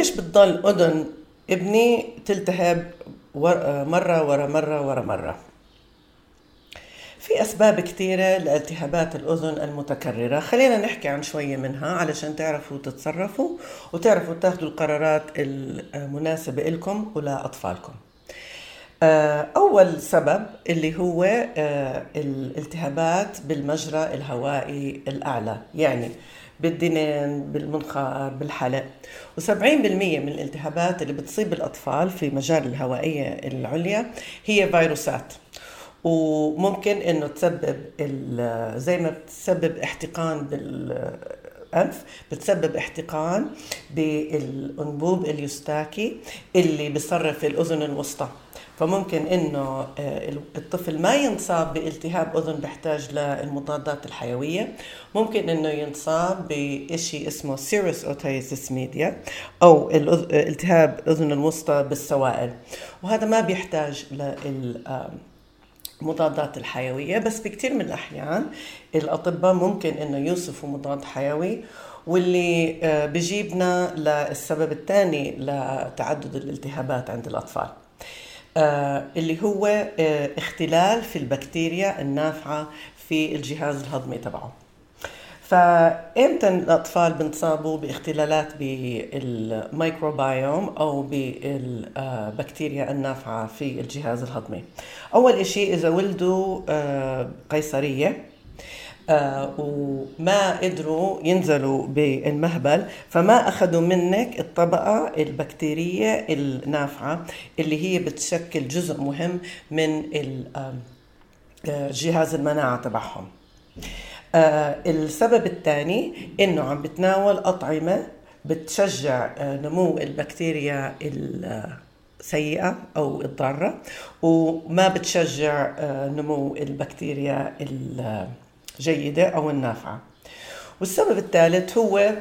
ليش بتضل أذن ابني تلتهب مرة ورا مرة ورا مرة؟ في أسباب كثيرة لالتهابات الأذن المتكررة. خلينا نحكي عن شوية منها علشان تعرفوا تتصرفوا وتعرفوا تاخذوا القرارات المناسبة لكم ولأطفالكم أول سبب اللي هو آه، الالتهابات بالمجرى الهوائي الأعلى. يعني بالدنين بالمنخار بالحلق. و70% من الالتهابات اللي بتصيب الأطفال في مجال الهوائية العليا هي فيروسات. وممكن إنه تسبب زي ما بتسبب احتقان بالأنف بتسبب احتقان بالأنبوب اليوستاكي اللي بصرف الأذن الوسطى. فممكن إنه آه، الطفل ما ينصاب بالتهاب أذن بيحتاج للمضادات الحيوية. ممكن إنه ينصاب بشيء اسمه serous otitis media أو التهاب أذن الوسطى بالسوائل. وهذا ما بيحتاج لل مضادات الحيوية. بس بكثير من الأحيان الأطباء ممكن إنه يوصفوا مضاد حيوي واللي آه، بجيبنا للسبب الثاني لتعدد الالتهابات عند الأطفال. اللي هو آه، اختلال في البكتيريا النافعة في الجهاز الهضمي تبعه. فإمتى الأطفال بنصابوا باختلالات بالميكروبايوم أو بالبكتيريا النافعة في الجهاز الهضمي؟ أول شيء إذا ولدوا آه، قيصرية آه، وما قدروا ينزلوا بالمهبل فما أخذوا منك الطبقة البكتيرية النافعة اللي هي بتشكل جزء مهم من آه، جهاز المناعة تبعهم. آه السبب الثاني إنه عم بتناول أطعمة بتشجع آه نمو البكتيريا السيئه أو الضارة وما بتشجع آه نمو البكتيريا الجيده أو النافعة. والسبب الثالث هو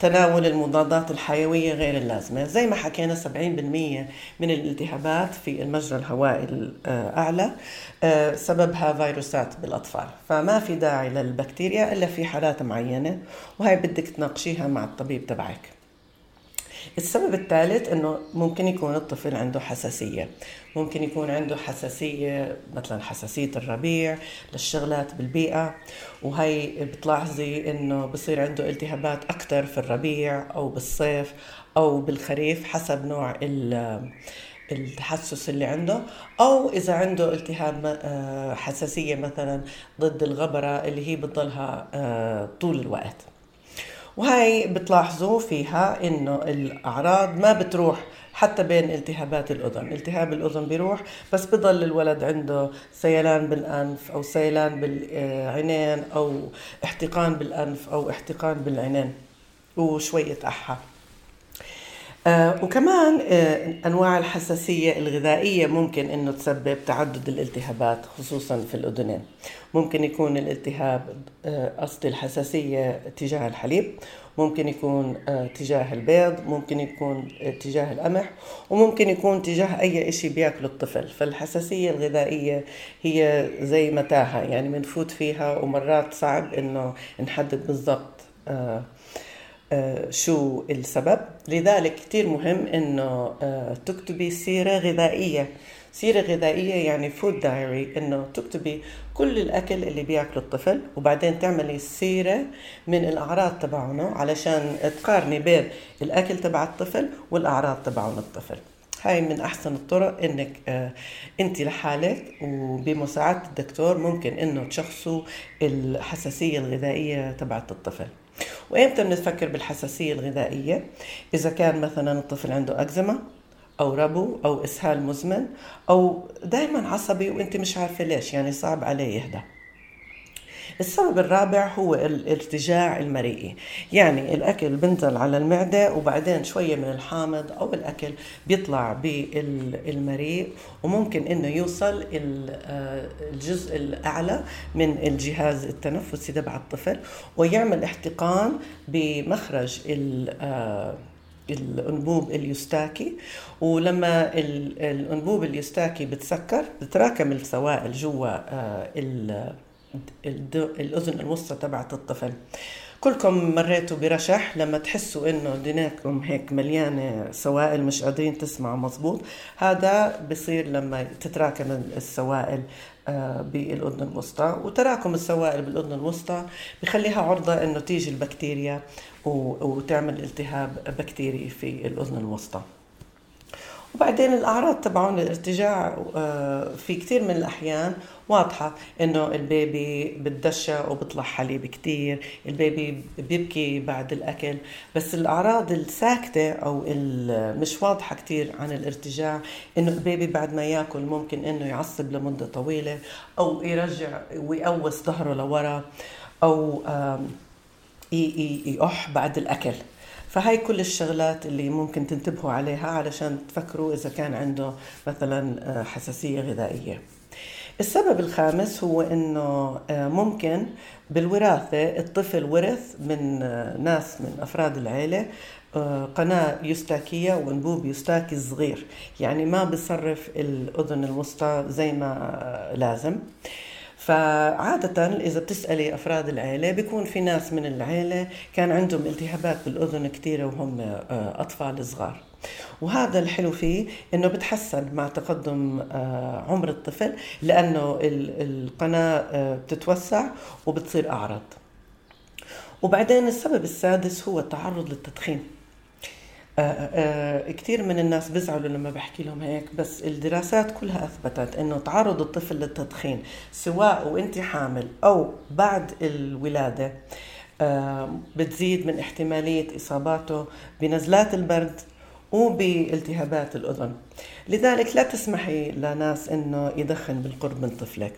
تناول المضادات الحيوية غير اللازمة. زي ما حكينا 70% من الالتهابات في المجرى الهوائي الأعلى آه، سببها فيروسات بالأطفال. فما في داعي للبكتيريا إلا في حالات معينة وهي بدك تناقشيها مع الطبيب تبعك. السبب الثالث إنه ممكن يكون الطفل عنده حساسية. ممكن يكون عنده حساسية مثلا حساسية الربيع للشغلات بالبيئة وهي بتلاحظي إنه بصير عنده التهابات أكثر في الربيع أو بالصيف أو بالخريف حسب نوع التحسس اللي عنده. أو إذا عنده التهاب آه، حساسية مثلا ضد الغبرة اللي هي بتضلها آه، طول الوقت. وهي بتلاحظوا فيها إنه الأعراض ما بتروح حتى بين التهابات الأذن. التهاب الأذن بيروح بس بضل الولد عنده سيلان بالأنف أو سيلان بالعينين أو احتقان بالأنف أو احتقان بالعينين وشويه احا آه وكمان آه أنواع الحساسية الغذائية ممكن إنه تسبب تعدد الالتهابات خصوصا في الاذنين ممكن يكون الالتهاب آه قصدي الحساسية تجاه الحليب ممكن يكون آه، تجاه البيض ممكن يكون تجاه القمح وممكن يكون تجاه أي شيء بياكله الطفل. فالحساسية الغذائية هي زي متاهة يعني بنفوت فيها ومرات صعب إنه نحدد بالضبط آه آه، شو السبب؟ لذلك كتير مهم إنه آه، تكتبي سيرة غذائية. سيرة غذائية يعني food diary إنه تكتبي كل الأكل اللي بياكله الطفل وبعدين تعملي سيرة من الأعراض تبعونه علشان تقارني بين الأكل تبع الطفل والأعراض تبعون الطفل. هاي من أحسن الطرق إنك آه انت لحالك وبمساعدة الدكتور ممكن إنه تشخصوا الحساسية الغذائية تبعت الطفل. وإمتى بنفكر بالحساسية الغذائية؟ إذا كان مثلا الطفل عنده أكزيما أو ربو أو إسهال مزمن أو دائما عصبي وانت مش عارفة ليش يعني صعب عليه يهدى السبب الرابع هو الارتجاع المريئي. يعني الأكل بنزل على المعدة وبعدين شوية من الحامض أو الأكل بيطلع بالمريء وممكن إنه يوصل آه، الجزء الأعلى من الجهاز التنفسي تبع الطفل ويعمل احتقان بمخرج آه، الأنبوب اليوستاكي. ولما الأنبوب اليوستاكي بتسكر بتراكم السوائل جوا آه، الأذن الوسطى تبعت الطفل. كلكم مريتوا برشح لما تحسوا إنه دناكم هيك مليانة سوائل مش قادرين تسمعوا مزبوط. هذا بصير لما تتراكم السوائل آه، بالأذن الوسطى. وتراكم السوائل بالأذن الوسطى بخليها عرضة إنه تيجي البكتيريا وتعمل التهاب بكتيري في الأذن الوسطى. وبعدين الأعراض تبعون الارتجاع آه، في كثير من الأحيان واضحة إنه البيبي بتدشى وبطلع حليب كتير البيبي بيبكي بعد الأكل. بس الأعراض الساكتة أو مش واضحة كتير عن الارتجاع إنه البيبي بعد ما ياكل ممكن إنه يعصب لمدة طويلة أو يرجع ويقوس ظهره لورا أو يقح بعد الأكل. فهي كل الشغلات اللي ممكن تنتبهوا عليها علشان تفكروا إذا كان عنده مثلا آه، حساسية غذائية. السبب الخامس هو إنه آه، ممكن بالوراثة الطفل ورث من آه، ناس من أفراد العيلة قناة يستاكية وانبوب يستاكي صغير. يعني ما بصرف الأذن الوسطى زي ما لازم. فعادة إذا بتسألي أفراد العيلة بيكون في ناس من العيلة كان عندهم التهابات بالأذن كثيرة وهم آه، أطفال صغار. وهذا الحلو فيه إنه بتحسن مع تقدم آه، عمر الطفل لأنه القناة آه، بتتوسع وبتصير اعرض وبعدين السبب السادس هو التعرض للتدخين. كثير من الناس بيزعلوا لما بحكي لهم هيك بس الدراسات كلها أثبتت إنه تعرض الطفل للتدخين سواء وأنت حامل أو بعد الولادة آه، بتزيد من احتمالية إصاباته بنزلات البرد وبالتهابات الأذن. لذلك لا تسمحي لناس أنه يدخن بالقرب من طفلك.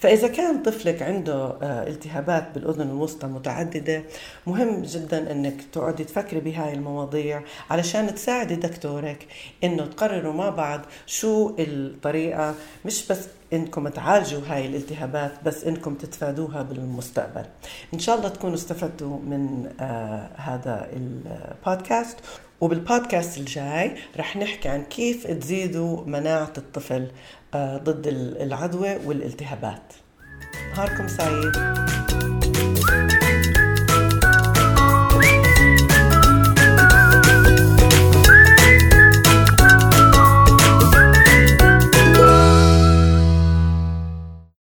فإذا كان طفلك عنده آه، التهابات بالأذن الوسطى متعددة مهم جدا أنك تقعدي تفكري بهاي المواضيع علشان تساعدي دكتورك أنه تقرروا مع بعض شو الطريقة. مش بس إنكم تعالجوا هاي الالتهابات بس إنكم تتفادوها بالمستقبل. إن شاء الله تكونوا استفدتوا من آه هذا البودكاست وبالبودكاست الجاي رح نحكي عن كيف تزيدوا مناعة الطفل آه ضد العدوى والالتهابات. نهاركم سعيد.